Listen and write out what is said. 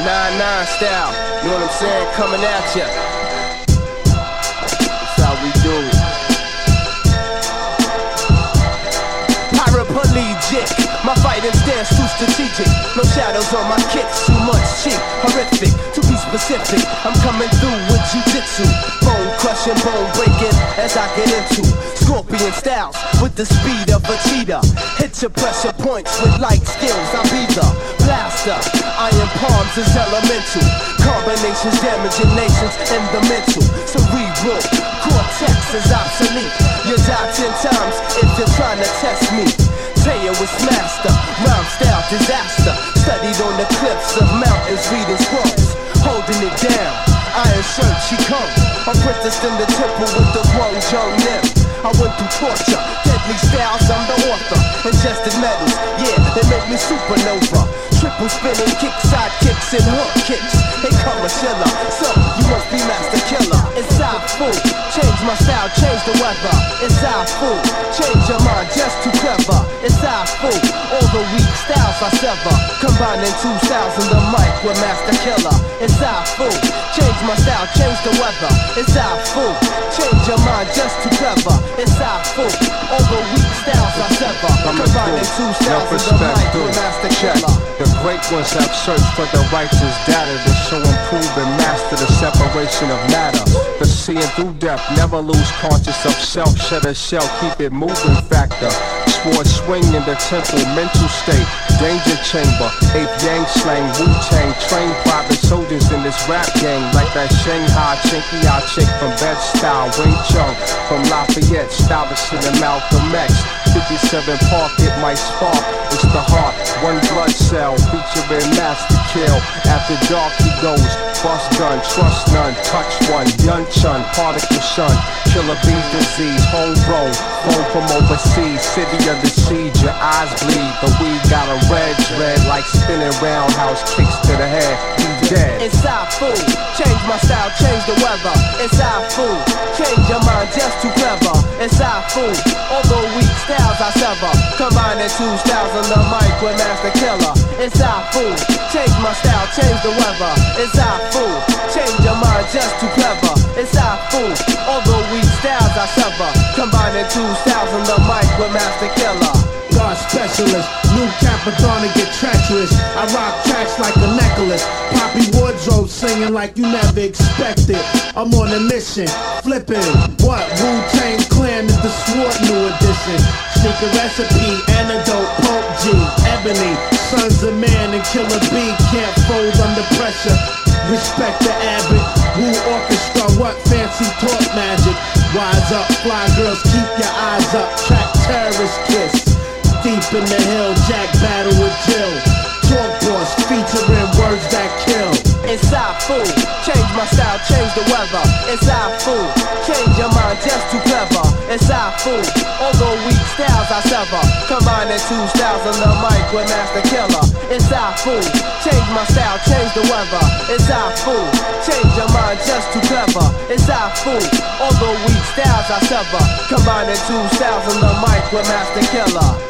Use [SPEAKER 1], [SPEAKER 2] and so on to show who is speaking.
[SPEAKER 1] 9-9 style, you know what I'm saying? Coming at ya. That's how we do. Paraplegic, my fighting stance too strategic. No shadows on my kicks, too much cheek, horrific. To be specific, I'm coming through with jujitsu, bone crushing, bone breaking as I get into scorpion styles with the speed of a cheetah. Hit your pressure points with light skills. I'll be the blaster. Iron palms is elemental. Combinations damaging nations in the mental. Cerebral cortex is obsolete. You die ten times if you're trying to test me. Taya was master, rhyme style disaster. Studied on the cliffs of mountains, reading scrolls, holding it down. Iron shirt, she come. Apprenticed in the temple with the Guang Zhong Nim. I went through torture, deadly styles, I'm the author. Ingested metals, yeah, they make me supernova. Triple spinning kick, side kicks, and hook kicks. They come a shiller, so you must be Masta Killa. It's I fool, change my style, change the weather. It's I fool, change your mind, just too clever. It's Afu, all the weak styles I sever. Styles in the mic with Masta Killa. It's I fool, change my style, change the weather. It's I fool, change your mind, just too clever. It's I fool, the weak styles I sever. Combining two styles in the mic with Masta Killa.
[SPEAKER 2] The great ones have searched for the righteous data to show and prove and master the separation of matter. The seeing through death. never lose conscious of self, shed a shell, keep it moving factor. Sword swing in the temple, mental state, danger chamber, ape yang slang, Wu Tang, train private soldiers in this rap gang, like that Shanghai chinky eye chick from Bed-Stuy, Wing Chun from Lafayette, Stuyvesant and Malcolm X. 57 Park, it might spark. It's the heart, one blood cell, featuring master kill. After dark he goes, bust gun, trust none, touch one, yun chun, particle sun, killer bee disease, homegrown, phone from overseas, city under siege, your eyes bleed. The weed got a red, red like spinning roundhouse kicks to the head. He dead.
[SPEAKER 1] It's Afu, change my style, change the weather. It's Afu, change your mind, just too clever. It's Afu, all the weak styles I sever. Combining two styles on the mic with Masta Killa. It's I fool, change my style, change the weather. It's I fool, change your mind, just too clever. It's I fool, all the styles I sever. Combining two styles on the mic with Masta Killa.
[SPEAKER 3] God specialist, new to get treacherous. I rock tracks like a necklace. Poppy wardrobe singing like you never expected. I'm on a mission, flipping. What? Wu Tang Clan is the sword new edition. Secret recipe, antidote, Pope G, Ebony, Sons of Man and Killer B can't fold under pressure. Respect the Abbot, Wu Orchestra, what fancy talk magic. Wise up, fly girls, keep your eyes up. Track terrorist kiss. Deep in the hill, Jack battle with Jill. Talk boss featuring words that kill.
[SPEAKER 1] It's Afu, change my style, change the weather. It's I fool, change your mind, just too clever. It's Afu, the weak styles I sever. Combining two styles on the mic with Masta Killa. It's Afu, change my style, change the weather. It's I fool, change your mind, just too clever. It's Afu, the weak styles I sever. Combining two styles on the mic with Masta Killa.